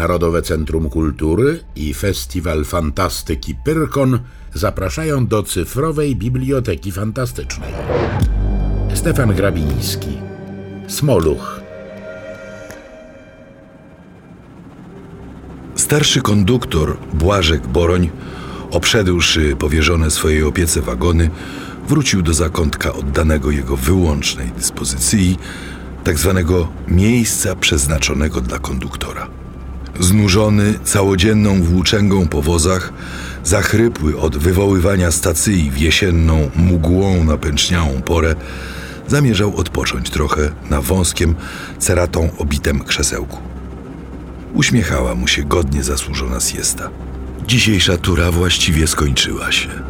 Narodowe Centrum Kultury i Festiwal Fantastyki Pyrkon zapraszają do cyfrowej Biblioteki Fantastycznej. Stefan Grabiński Smoluch Starszy konduktor Błażek Boroń, obszedłszy powierzone swojej opiece wagony, wrócił do zakątka oddanego jego wyłącznej dyspozycji, tak zwanego miejsca przeznaczonego dla konduktora. Znużony całodzienną włóczęgą po wozach, zachrypły od wywoływania stacji w jesienną, mgłą napęczniałą porę, zamierzał odpocząć trochę na wąskiem, ceratą obitem krzesełku. Uśmiechała mu się godnie zasłużona siesta. Dzisiejsza tura właściwie skończyła się.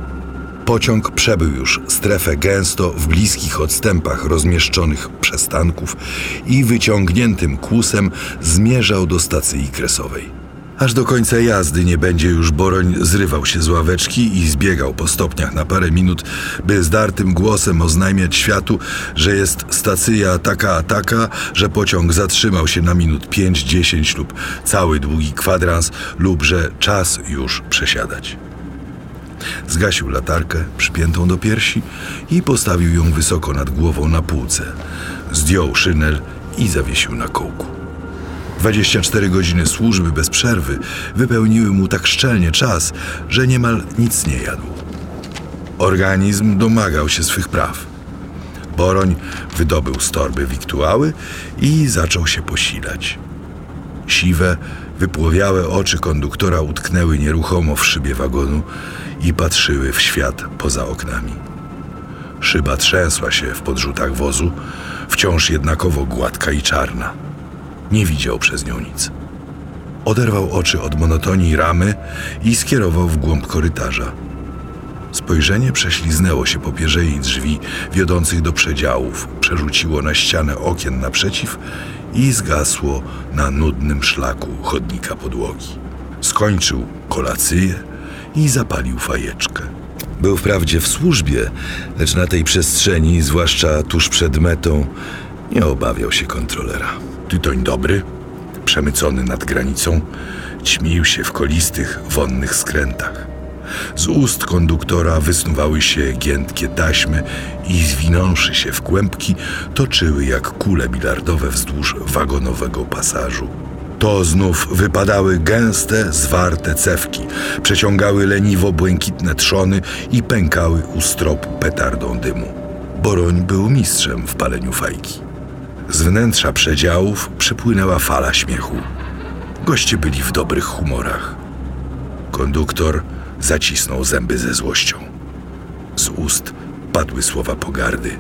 Pociąg przebył już strefę gęsto w bliskich odstępach rozmieszczonych przystanków i wyciągniętym kłusem zmierzał do stacji kresowej. Aż do końca jazdy nie będzie już Boroń zrywał się z ławeczki i zbiegał po stopniach na parę minut, by zdartym głosem oznajmiać światu, że jest stacja taka a taka, że pociąg zatrzymał się na minut 5-10 lub cały długi kwadrans lub że czas już przesiadać. Zgasił latarkę przypiętą do piersi i postawił ją wysoko nad głową na półce. Zdjął szynel i zawiesił na kołku. 24 godziny służby bez przerwy wypełniły mu tak szczelnie czas, że niemal nic nie jadł. Organizm domagał się swych praw. Boroń wydobył z torby wiktuały i zaczął się posilać. Siwe, wypłowiałe oczy konduktora utknęły nieruchomo w szybie wagonu i patrzyły w świat poza oknami. Szyba trzęsła się w podrzutach wozu, wciąż jednakowo gładka i czarna. Nie widział przez nią nic. Oderwał oczy od monotonii ramy i skierował w głąb korytarza. Spojrzenie prześliznęło się po pierzei drzwi wiodących do przedziałów, przerzuciło na ścianę okien naprzeciw i zgasło na nudnym szlaku chodnika podłogi. Skończył kolacyję i zapalił fajeczkę. Był wprawdzie w służbie, lecz na tej przestrzeni, zwłaszcza tuż przed metą, nie obawiał się kontrolera. Tytoń dobry, przemycony nad granicą, ćmił się w kolistych, wonnych skrętach. Z ust konduktora wysnuwały się giętkie taśmy i zwinąwszy się w kłębki, toczyły jak kule bilardowe wzdłuż wagonowego pasażu. To znów wypadały gęste, zwarte cewki, przeciągały leniwo błękitne trzony i pękały u stropu petardą dymu. Boroń był mistrzem w paleniu fajki. Z wnętrza przedziałów przypłynęła fala śmiechu. Goście byli w dobrych humorach. Konduktor zacisnął zęby ze złością. Z ust padły słowa pogardy.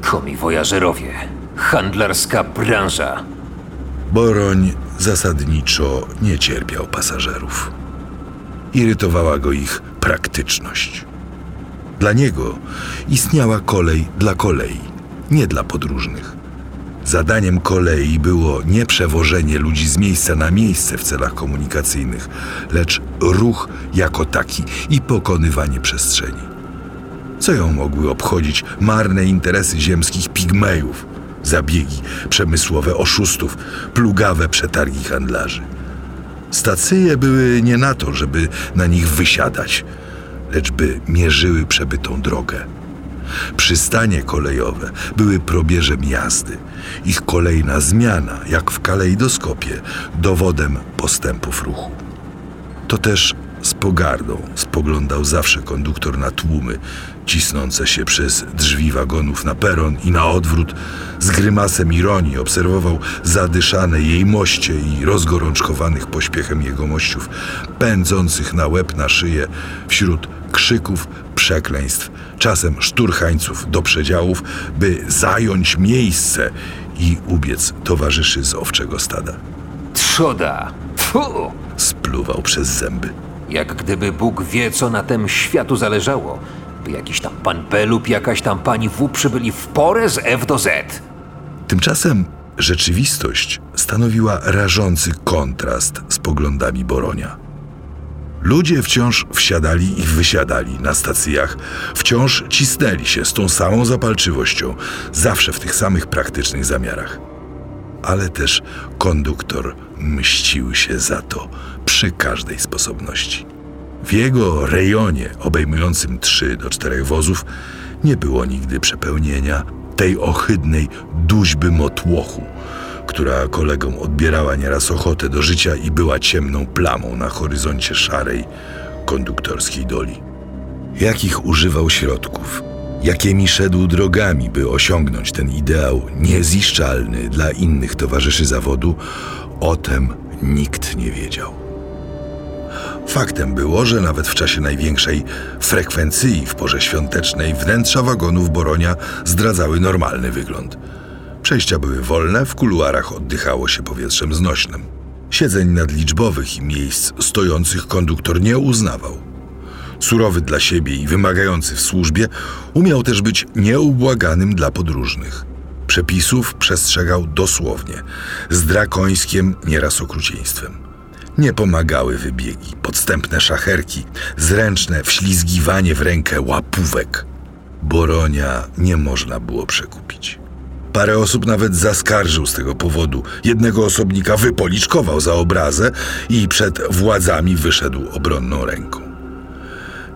Komiwojażerowie. Handlarska branża. Boroń zasadniczo nie cierpiał pasażerów. Irytowała go ich praktyczność. Dla niego istniała kolej dla kolei, nie dla podróżnych. Zadaniem kolei było nie przewożenie ludzi z miejsca na miejsce w celach komunikacyjnych, lecz ruch jako taki i pokonywanie przestrzeni. Co ją mogły obchodzić marne interesy ziemskich pigmejów, zabiegi przemysłowe oszustów, plugawe przetargi handlarzy? Stacje były nie na to, żeby na nich wysiadać, lecz by mierzyły przebytą drogę. Przystanie kolejowe były probierzem jazdy. Ich kolejna zmiana, jak w kalejdoskopie, dowodem postępów ruchu. To też z pogardą spoglądał zawsze konduktor na tłumy, cisnące się przez drzwi wagonów na peron i na odwrót. Z grymasem ironii obserwował zadyszane jej moście i rozgorączkowanych pośpiechem jegomościów, pędzących na łeb na szyję wśród krzyków, przekleństw, czasem szturchańców do przedziałów, by zająć miejsce i ubiec towarzyszy z owczego stada. Trzoda. Fu! Spluwał przez zęby. Jak gdyby Bóg wie, co na tym światu zależało. By jakiś tam pan P lub jakaś tam pani W przybyli w porę z F do Z. Tymczasem rzeczywistość stanowiła rażący kontrast z poglądami Boronia. Ludzie wciąż wsiadali i wysiadali na stacjach, wciąż cisnęli się z tą samą zapalczywością, zawsze w tych samych praktycznych zamiarach. Ale też konduktor mścił się za to przy każdej sposobności. W jego rejonie, obejmującym trzy do czterech wozów, nie było nigdy przepełnienia tej ohydnej duźby motłochu, która kolegom odbierała nieraz ochotę do życia i była ciemną plamą na horyzoncie szarej konduktorskiej doli. Jakich używał środków, jakimi szedł drogami, by osiągnąć ten ideał nieziszczalny dla innych towarzyszy zawodu, o tem nikt nie wiedział. Faktem było, że nawet w czasie największej frekwencji w porze świątecznej wnętrza wagonów Boronia zdradzały normalny wygląd. Przejścia były wolne, w kuluarach oddychało się powietrzem znośnym. Siedzeń nadliczbowych i miejsc stojących konduktor nie uznawał. Surowy dla siebie i wymagający w służbie, umiał też być nieubłaganym dla podróżnych. Przepisów przestrzegał dosłownie, z drakońskiem nieraz okrucieństwem. Nie pomagały wybiegi, podstępne szacherki, zręczne wślizgiwanie w rękę łapówek. Boronia nie można było przekupić. Parę osób nawet zaskarżył z tego powodu. Jednego osobnika wypoliczkował za obrazę i przed władzami wyszedł obronną ręką.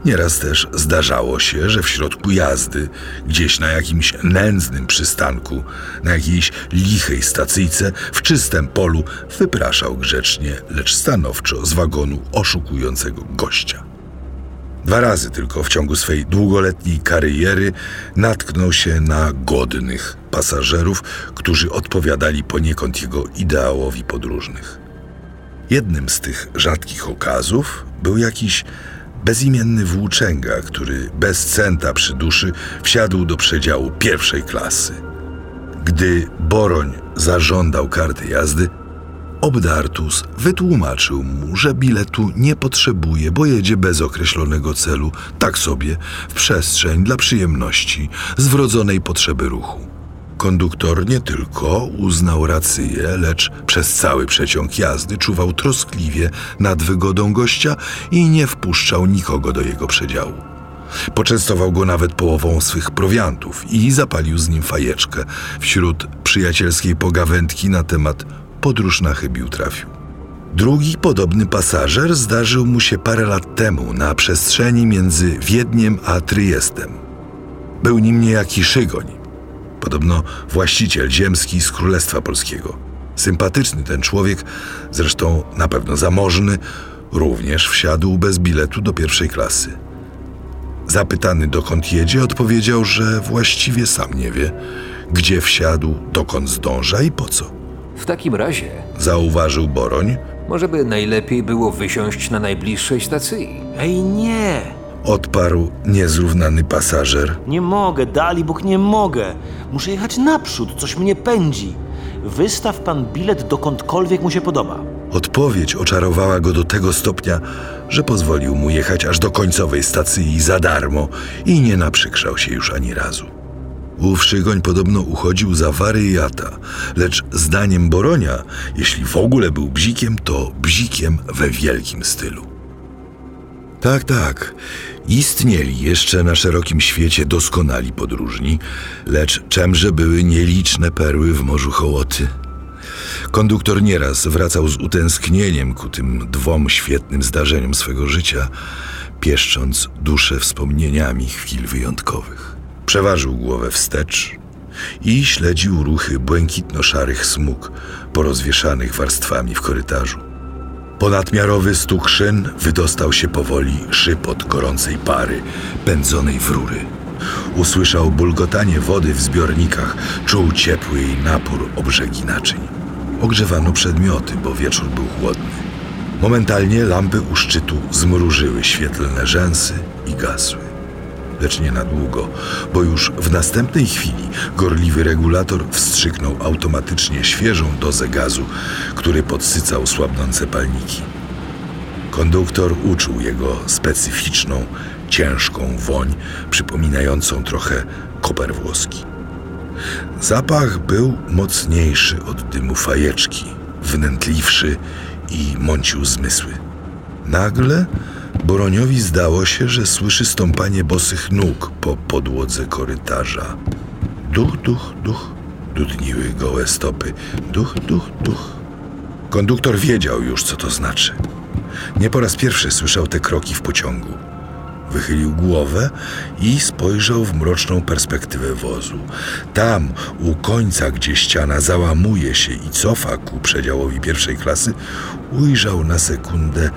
Nieraz też zdarzało się, że w środku jazdy, gdzieś na jakimś nędznym przystanku, na jakiejś lichej stacyjce, w czystym polu, wypraszał grzecznie, lecz stanowczo z wagonu oszukującego gościa. Dwa razy tylko w ciągu swej długoletniej kariery natknął się na godnych pasażerów, którzy odpowiadali poniekąd jego ideałowi podróżnych. Jednym z tych rzadkich okazów był jakiś bezimienny włóczęga, który bez centa przy duszy wsiadł do przedziału pierwszej klasy. Gdy Boroń zażądał karty jazdy, Obdartus wytłumaczył mu, że biletu nie potrzebuje, bo jedzie bez określonego celu, tak sobie, w przestrzeń dla przyjemności, z wrodzonej potrzeby ruchu. Konduktor nie tylko uznał rację, lecz przez cały przeciąg jazdy czuwał troskliwie nad wygodą gościa i nie wpuszczał nikogo do jego przedziału. Poczęstował go nawet połową swych prowiantów i zapalił z nim fajeczkę wśród przyjacielskiej pogawędki na temat podróż na chybił trafił. Drugi podobny pasażer zdarzył mu się parę lat temu na przestrzeni między Wiedniem a Tryjestem. Był nim niejaki Szygoń, podobno właściciel ziemski z Królestwa Polskiego. Sympatyczny ten człowiek, zresztą na pewno zamożny, również wsiadł bez biletu do pierwszej klasy. Zapytany dokąd jedzie, odpowiedział, że właściwie sam nie wie, gdzie wsiadł, dokąd zdąża i po co. W takim razie, Zauważył Boroń, może by najlepiej było wysiąść na najbliższej stacji. Ej, nie! odparł niezrównany pasażer. Nie mogę, dali Bóg, nie mogę. Muszę jechać naprzód, coś mnie pędzi. Wystaw pan bilet dokądkolwiek mu się podoba. Odpowiedź oczarowała go do tego stopnia, że pozwolił mu jechać aż do końcowej stacji za darmo i nie naprzykrzał się już ani razu. Ów Szygoń podobno uchodził za wariata, lecz zdaniem Boronia, jeśli w ogóle był bzikiem, to bzikiem we wielkim stylu. Tak, tak. Istnieli jeszcze na szerokim świecie doskonali podróżni, lecz czemże były nieliczne perły w morzu hołoty. Konduktor nieraz wracał z utęsknieniem ku tym dwom świetnym zdarzeniom swego życia, pieszcząc duszę wspomnieniami chwil wyjątkowych. Przeważył głowę wstecz i śledził ruchy błękitno-szarych smug porozwieszanych warstwami w korytarzu. Ponadmiarowy stuk szyn wydostał się powoli szypot gorącej pary pędzonej w rury. Usłyszał bulgotanie wody w zbiornikach, czuł ciepły jej napór o brzegi naczyń. Ogrzewano przedmioty, bo wieczór był chłodny. Momentalnie lampy u szczytu zmrużyły świetlne rzęsy i gasły. Na długo, bo już w następnej chwili gorliwy regulator wstrzyknął automatycznie świeżą dozę gazu, który podsycał słabnące palniki. Konduktor uczuł jego specyficzną, ciężką woń, przypominającą trochę koper włoski. Zapach był mocniejszy od dymu fajeczki, wnętliwszy i mącił zmysły. Nagle Boroniowi zdało się, że słyszy stąpanie bosych nóg po podłodze korytarza. Duch, duch, duch, dudniły gołe stopy. Duch, duch, duch. Konduktor wiedział już, co to znaczy. Nie po raz pierwszy słyszał te kroki w pociągu. Wychylił głowę i spojrzał w mroczną perspektywę wozu. Tam, u końca, gdzie ściana załamuje się i cofa ku przedziałowi pierwszej klasy, ujrzał na sekundę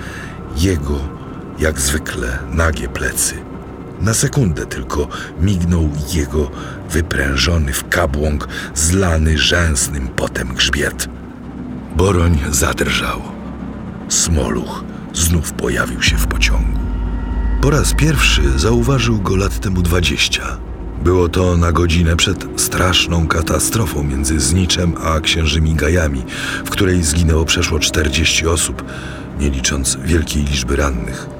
jego, jak zwykle, nagie plecy. Na sekundę tylko mignął jego wyprężony w kabłąk, zlany rzęsnym potem grzbiet. Boroń zadrżał. Smoluch znów pojawił się w pociągu. Po raz pierwszy zauważył go lat temu dwadzieścia. Było to na godzinę przed straszną katastrofą między Zniczem a księżymi Gajami, w której zginęło przeszło 40 osób, nie licząc wielkiej liczby rannych.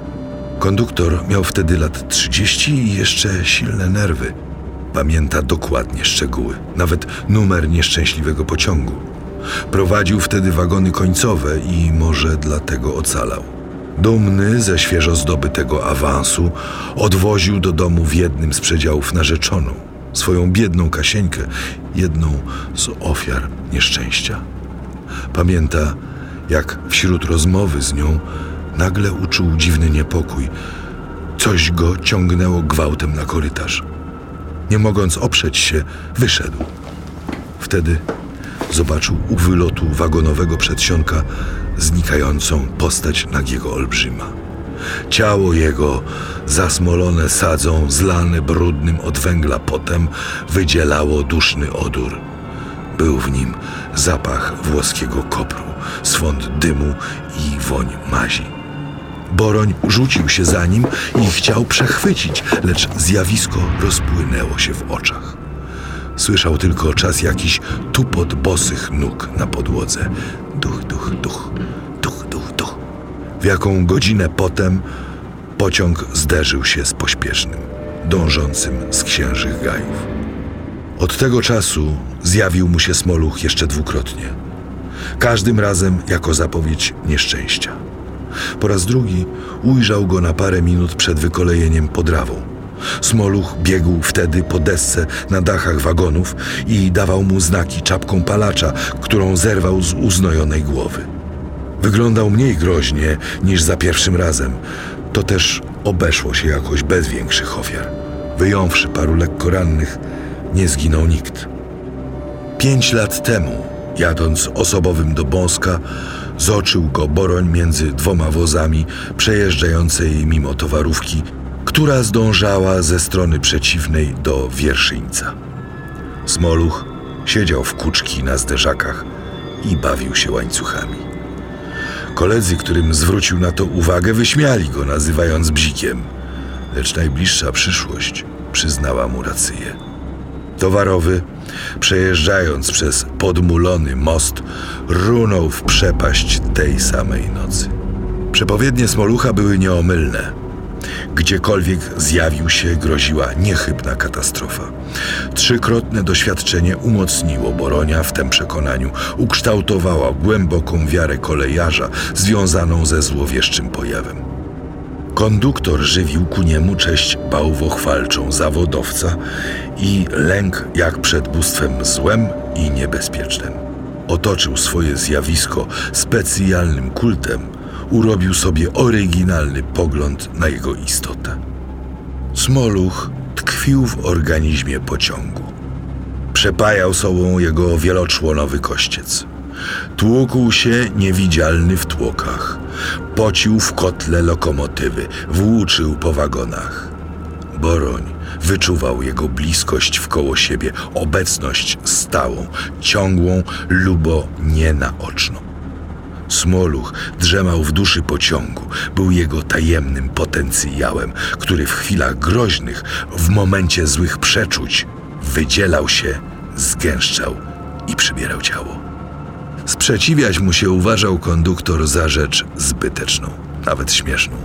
Konduktor miał wtedy lat 30 i jeszcze silne nerwy. Pamięta dokładnie szczegóły, nawet numer nieszczęśliwego pociągu. Prowadził wtedy wagony końcowe i może dlatego ocalał. Dumny ze świeżo zdobytego awansu, odwoził do domu w jednym z przedziałów narzeczoną, swoją biedną Kasieńkę, jedną z ofiar nieszczęścia. Pamięta, jak wśród rozmowy z nią nagle uczuł dziwny niepokój. Coś go ciągnęło gwałtem na korytarz. Nie mogąc oprzeć się, wyszedł. Wtedy zobaczył u wylotu wagonowego przedsionka znikającą postać nagiego olbrzyma. Ciało jego, zasmolone sadzą, zlane brudnym od węgla potem, wydzielało duszny odór. Był w nim zapach włoskiego kopru, swąd dymu i woń mazi. Boroń rzucił się za nim i chciał przechwycić, lecz zjawisko rozpłynęło się w oczach. Słyszał tylko czas jakiś tupot bosych nóg na podłodze. Duch, duch, duch, duch, duch, duch. W jaką godzinę potem pociąg zderzył się z pośpiesznym, dążącym z księżych gajów. Od tego czasu zjawił mu się Smoluch jeszcze dwukrotnie. Każdym razem jako zapowiedź nieszczęścia. Po raz drugi ujrzał go na parę minut przed wykolejeniem podrawą. Smoluch biegł wtedy po desce na dachach wagonów i dawał mu znaki czapką palacza, którą zerwał z uznojonej głowy. Wyglądał mniej groźnie niż za pierwszym razem. To też obeszło się jakoś bez większych ofiar. Wyjąwszy paru lekko rannych, nie zginął nikt. Pięć lat temu, jadąc osobowym do Bąska, zoczył go Boroń między dwoma wozami przejeżdżającej mimo towarówki, która zdążała ze strony przeciwnej do Wierszyńca. Smoluch siedział w kuczki na zderzakach i bawił się łańcuchami. Koledzy, którym zwrócił na to uwagę, wyśmiali go, nazywając bzikiem, lecz najbliższa przyszłość przyznała mu rację. Towarowy, przejeżdżając przez podmulony most, runął w przepaść tej samej nocy. Przepowiednie Smolucha były nieomylne. Gdziekolwiek zjawił się, groziła niechybna katastrofa. Trzykrotne doświadczenie umocniło Boronia w tym przekonaniu, ukształtowała głęboką wiarę kolejarza związaną ze złowieszczym pojawem. Konduktor żywił ku niemu cześć bałwochwalczą zawodowca i lęk jak przed bóstwem złem i niebezpiecznym. Otoczył swoje zjawisko specjalnym kultem, urobił sobie oryginalny pogląd na jego istotę. Smoluch tkwił w organizmie pociągu. Przepajał sobą jego wieloczłonowy kościec. Tłukł się niewidzialny w tłokach. Pocił w kotle lokomotywy, włóczył po wagonach. Boroń wyczuwał jego bliskość wkoło siebie, obecność stałą, ciągłą, lubo nienaoczną. Smoluch drzemał w duszy pociągu, był jego tajemnym potencjałem, który w chwilach groźnych, w momencie złych przeczuć, wydzielał się, zgęszczał i przybierał ciało. Sprzeciwiać mu się uważał konduktor za rzecz zbyteczną, nawet śmieszną.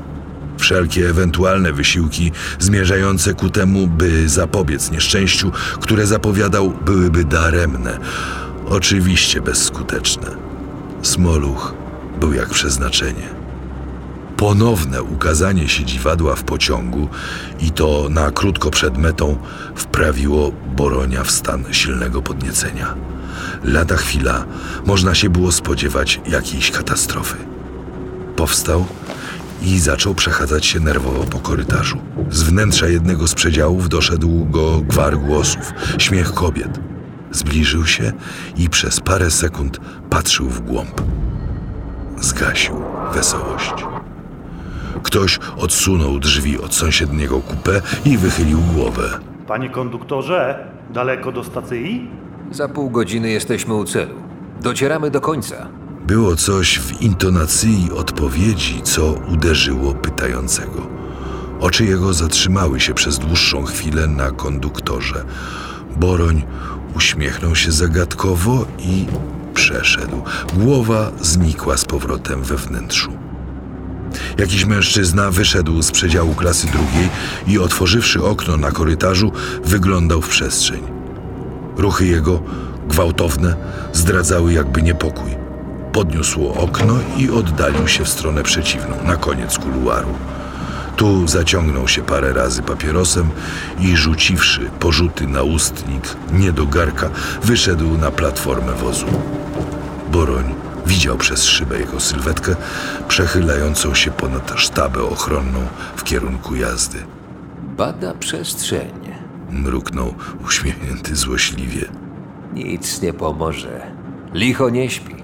Wszelkie ewentualne wysiłki zmierzające ku temu, by zapobiec nieszczęściu, które zapowiadał, byłyby daremne, oczywiście bezskuteczne. Smoluch był jak przeznaczenie. Ponowne ukazanie się dziwadła w pociągu i to na krótko przed metą wprawiło Boronia w stan silnego podniecenia. Lada chwila można się było spodziewać jakiejś katastrofy. Powstał i zaczął przechadzać się nerwowo po korytarzu. Z wnętrza jednego z przedziałów doszedł go gwar głosów, śmiech kobiet. Zbliżył się i przez parę sekund patrzył w głąb. Zgasił wesołość. Ktoś odsunął drzwi od sąsiedniego kupę i wychylił głowę. Panie konduktorze, daleko do stacji? Za pół godziny jesteśmy u celu. Docieramy do końca. Było coś w intonacji odpowiedzi, co uderzyło pytającego. Oczy jego zatrzymały się przez dłuższą chwilę na konduktorze. Boroń uśmiechnął się zagadkowo i przeszedł. Głowa znikła z powrotem we wnętrzu. Jakiś mężczyzna wyszedł z przedziału klasy drugiej i otworzywszy okno na korytarzu, wyglądał w przestrzeń. Ruchy jego, gwałtowne, zdradzały jakby niepokój. Podniósł okno i oddalił się w stronę przeciwną, na koniec kuluaru. Tu zaciągnął się parę razy papierosem i rzuciwszy porzuty na ustnik, nie do garka, wyszedł na platformę wozu. Boroń widział przez szybę jego sylwetkę przechylającą się ponad sztabę ochronną w kierunku jazdy. Bada przestrzeń. Mruknął uśmiechnięty złośliwie. Nic nie pomoże. Licho nie śpi.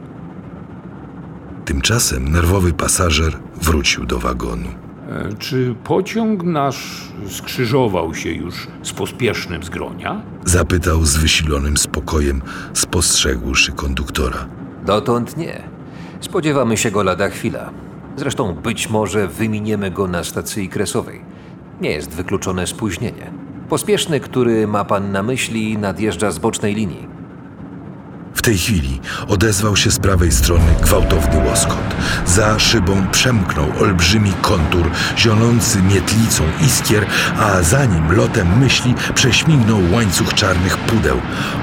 Tymczasem nerwowy pasażer wrócił do wagonu. E, Czy pociąg nasz skrzyżował się już z pospiesznym z Gronia? Zapytał z wysilonym spokojem, spostrzegłszy konduktora. Dotąd nie. Spodziewamy się go lada chwila. Zresztą być może wyminiemy go na stacji kresowej. Nie jest wykluczone spóźnienie. Pospieszny, który ma pan na myśli, nadjeżdża z bocznej linii. W tej chwili odezwał się z prawej strony gwałtowny łoskot. Za szybą przemknął olbrzymi kontur, zionący mietlicą iskier, a za nim lotem myśli prześmignął łańcuch czarnych pudeł,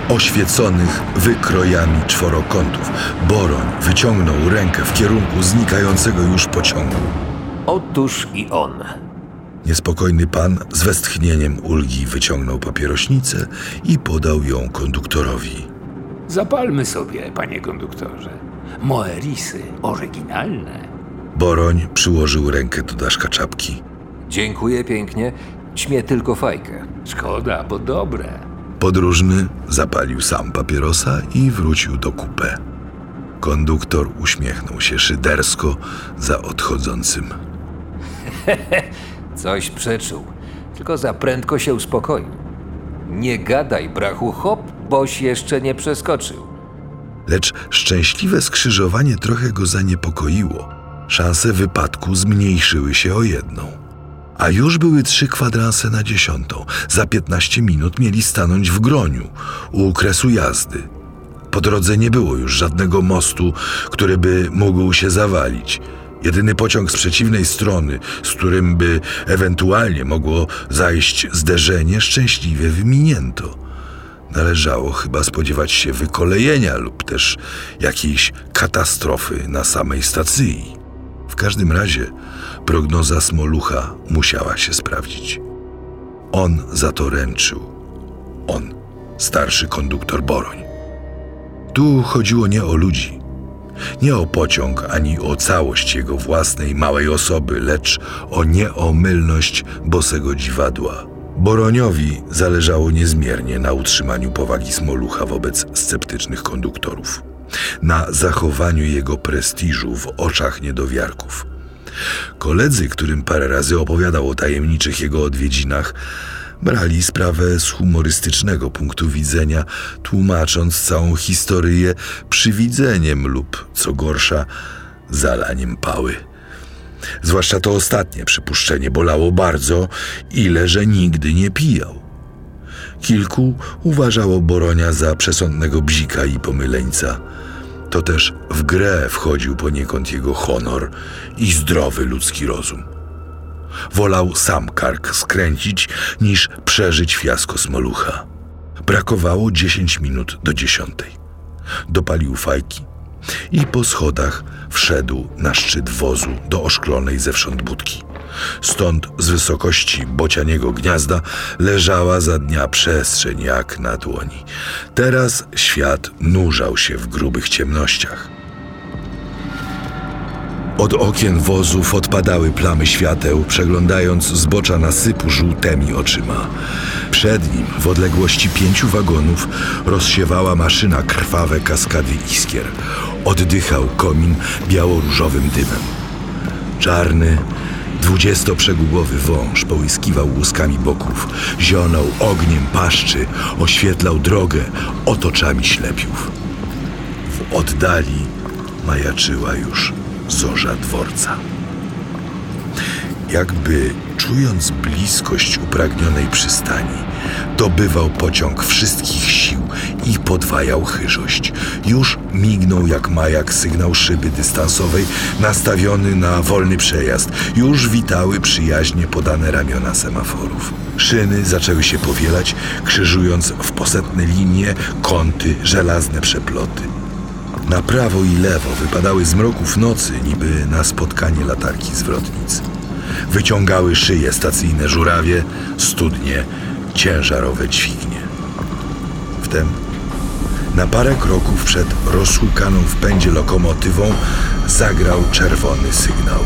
oświeconych wykrojami czworokątów. Boroń wyciągnął rękę w kierunku znikającego już pociągu. Otóż i on. Niespokojny pan z westchnieniem ulgi wyciągnął papierośnicę i podał ją konduktorowi. Zapalmy sobie, panie konduktorze. Moerisy oryginalne. Boroń przyłożył rękę do daszka czapki. Dziękuję pięknie. Ćmie tylko fajkę. Szkoda, bo dobre. Podróżny zapalił sam papierosa i wrócił do kupę. Konduktor uśmiechnął się szydersko za odchodzącym. Coś przeczuł. Tylko za prędko się uspokoił. Nie gadaj, brachu, hop, boś jeszcze nie przeskoczył. Lecz szczęśliwe skrzyżowanie trochę go zaniepokoiło. Szanse wypadku zmniejszyły się o jedną. A już były trzy kwadranse na dziesiątą. Za 15 minut mieli stanąć w groniu, u kresu jazdy. Po drodze nie było już żadnego mostu, który by mógł się zawalić. Jedyny pociąg z przeciwnej strony, z którym by ewentualnie mogło zajść zderzenie, szczęśliwie wyminięto. Należało chyba spodziewać się wykolejenia lub też jakiejś katastrofy na samej stacji. W każdym razie prognoza Smolucha musiała się sprawdzić. On za to ręczył. On, starszy konduktor Boroń. Tu chodziło nie o ludzi, nie o pociąg ani o całość jego własnej małej osoby, lecz o nieomylność bosego dziwadła. Boroniowi zależało niezmiernie na utrzymaniu powagi Smolucha wobec sceptycznych konduktorów, na zachowaniu jego prestiżu w oczach niedowiarków. Koledzy, którym parę razy opowiadał o tajemniczych jego odwiedzinach, brali sprawę z humorystycznego punktu widzenia, tłumacząc całą historię przywidzeniem lub, co gorsza, zalaniem pały. Zwłaszcza to ostatnie przypuszczenie bolało bardzo, ile że nigdy nie pijał. Kilku uważało Boronia za przesądnego bzika i pomyleńca. To też w grę wchodził poniekąd jego honor i zdrowy ludzki rozum. Wolał sam kark skręcić, niż przeżyć fiasko Smolucha. Brakowało dziesięć minut do dziesiątej. Dopalił fajki i po schodach wszedł na szczyt wozu do oszklonej zewsząd budki. Stąd z wysokości bocianiego gniazda leżała za dnia przestrzeń jak na dłoni. Teraz świat nurzał się w grubych ciemnościach. Od okien wozów odpadały plamy świateł, przeglądając zbocza nasypu żółtymi oczyma. Przed nim, w odległości pięciu wagonów, rozsiewała maszyna krwawe kaskady iskier. Oddychał komin biało-różowym dymem. Czarny, dwudziestoprzegubowy wąż połyskiwał łuskami boków, zionął ogniem paszczy, oświetlał drogę otoczami ślepiów. W oddali majaczyła już zorza dworca. Jakby czując bliskość upragnionej przystani, dobywał pociąg wszystkich sił i podwajał chyżość. Już mignął jak majak sygnał szyby dystansowej nastawiony na wolny przejazd. Już witały przyjaźnie podane ramiona semaforów. Szyny zaczęły się powielać, krzyżując w posetne linie kąty, żelazne przeploty. Na prawo i lewo wypadały z mroków nocy, niby na spotkanie latarki zwrotnic. Wyciągały szyje stacyjne żurawie, studnie, ciężarowe dźwignie. Wtem na parę kroków przed rozhukaną w pędzie lokomotywą zagrał czerwony sygnał.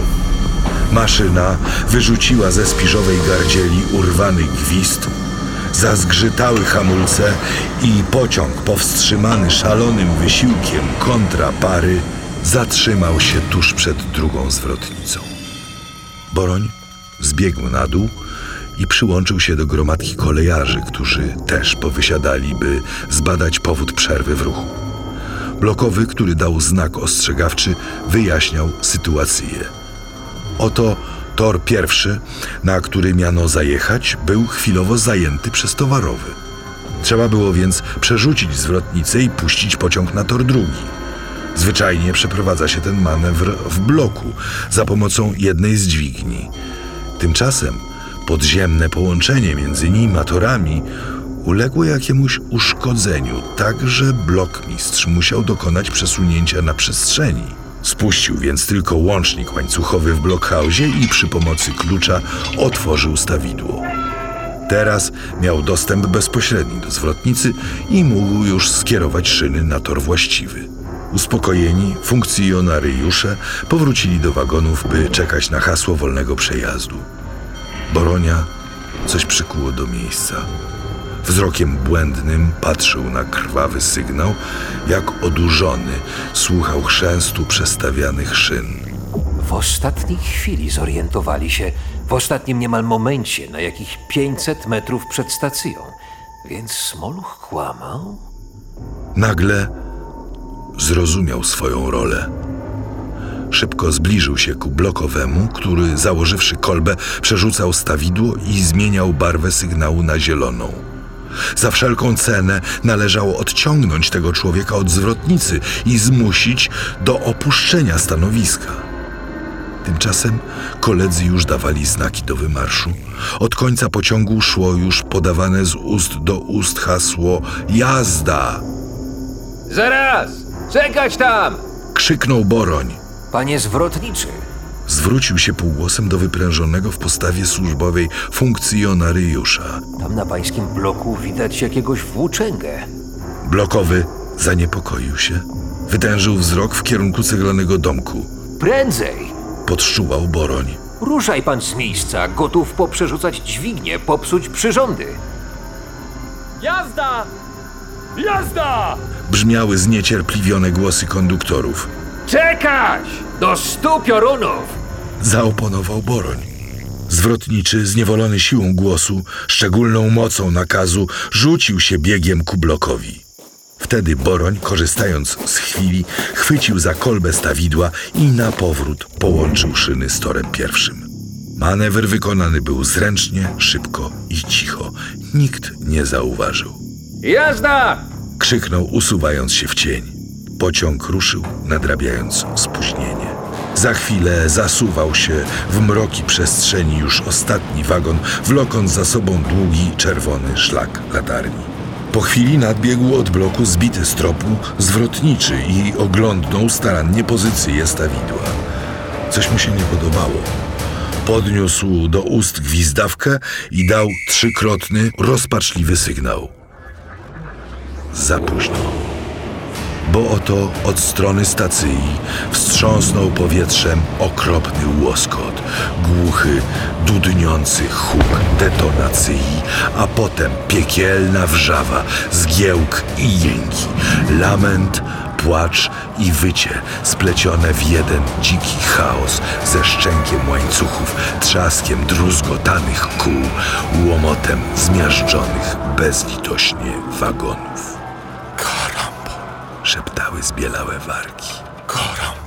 Maszyna wyrzuciła ze spiżowej gardzieli urwany gwizd, zazgrzytały hamulce i pociąg powstrzymany szalonym wysiłkiem kontra pary zatrzymał się tuż przed drugą zwrotnicą. Boroń zbiegł na dół i przyłączył się do gromadki kolejarzy, którzy też powysiadali, by zbadać powód przerwy w ruchu. Blokowy, który dał znak ostrzegawczy, wyjaśniał sytuację. Oto tor pierwszy, na który miano zajechać, był chwilowo zajęty przez towarowy. Trzeba było więc przerzucić zwrotnicę i puścić pociąg na tor drugi. Zwyczajnie przeprowadza się ten manewr w bloku za pomocą jednej z dźwigni. Tymczasem podziemne połączenie między nim a torami uległo jakiemuś uszkodzeniu, tak że blokmistrz musiał dokonać przesunięcia na przestrzeni. Spuścił więc tylko łącznik łańcuchowy w blokhausie i przy pomocy klucza otworzył stawidło. Teraz miał dostęp bezpośredni do zwrotnicy i mógł już skierować szyny na tor właściwy. Uspokojeni, funkcjonariusze powrócili do wagonów, by czekać na hasło wolnego przejazdu. Boronia coś przykuło do miejsca. Wzrokiem błędnym patrzył na krwawy sygnał, jak odurzony słuchał chrzęstu przestawianych szyn. W ostatniej chwili zorientowali się, w ostatnim niemal momencie, na jakich 500 metrów przed stacją. Więc Smoluch kłamał? Nagle zrozumiał swoją rolę. Szybko zbliżył się ku blokowemu, który założywszy kolbę, przerzucał stawidło i zmieniał barwę sygnału na zieloną. Za wszelką cenę należało odciągnąć tego człowieka od zwrotnicy i zmusić do opuszczenia stanowiska. Tymczasem koledzy już dawali znaki do wymarszu. Od końca pociągu szło już podawane z ust do ust hasło jazda. Zaraz! Czekać tam! Krzyknął Boroń. Panie zwrotniczy, Zwrócił się półgłosem do wyprężonego w postawie służbowej funkcjonariusza. tam na pańskim bloku widać jakiegoś włóczęgę. Blokowy zaniepokoił się. Wytężył wzrok w kierunku ceglanego domku. Prędzej! Podszczuwał Boroń. Ruszaj pan z miejsca, gotów poprzerzucać dźwignię, popsuć przyrządy. Jazda! Jazda! Brzmiały zniecierpliwione głosy konduktorów. Czekać! Do stu piorunów! Zaoponował Boroń. Zwrotniczy, zniewolony siłą głosu, szczególną mocą nakazu, rzucił się biegiem ku blokowi. Wtedy Boroń, korzystając z chwili, chwycił za kolbę stawidła i na powrót połączył szyny z torem pierwszym. Manewr wykonany był zręcznie, szybko i cicho. Nikt nie zauważył. Jazda! Krzyknął, usuwając się w cień. Pociąg ruszył, nadrabiając spóźnienie. Za chwilę zasuwał się w mroki przestrzeni już ostatni wagon, wlokąc za sobą długi, czerwony szlak latarni. Po chwili nadbiegł od bloku zbity z tropu zwrotniczy i oglądnął starannie pozycję stawidła. Coś mu się nie podobało. Podniósł do ust gwizdawkę i dał trzykrotny, rozpaczliwy sygnał. Za późno. Bo oto od strony stacji wstrząsnął powietrzem okropny łoskot, głuchy, dudniący huk detonacji, a potem piekielna wrzawa, zgiełk i jęki, lament, płacz i wycie splecione w jeden dziki chaos ze szczękiem łańcuchów, trzaskiem druzgotanych kół, łomotem zmiażdżonych bezlitośnie wagonów szeptały zbielałe warki. Koram!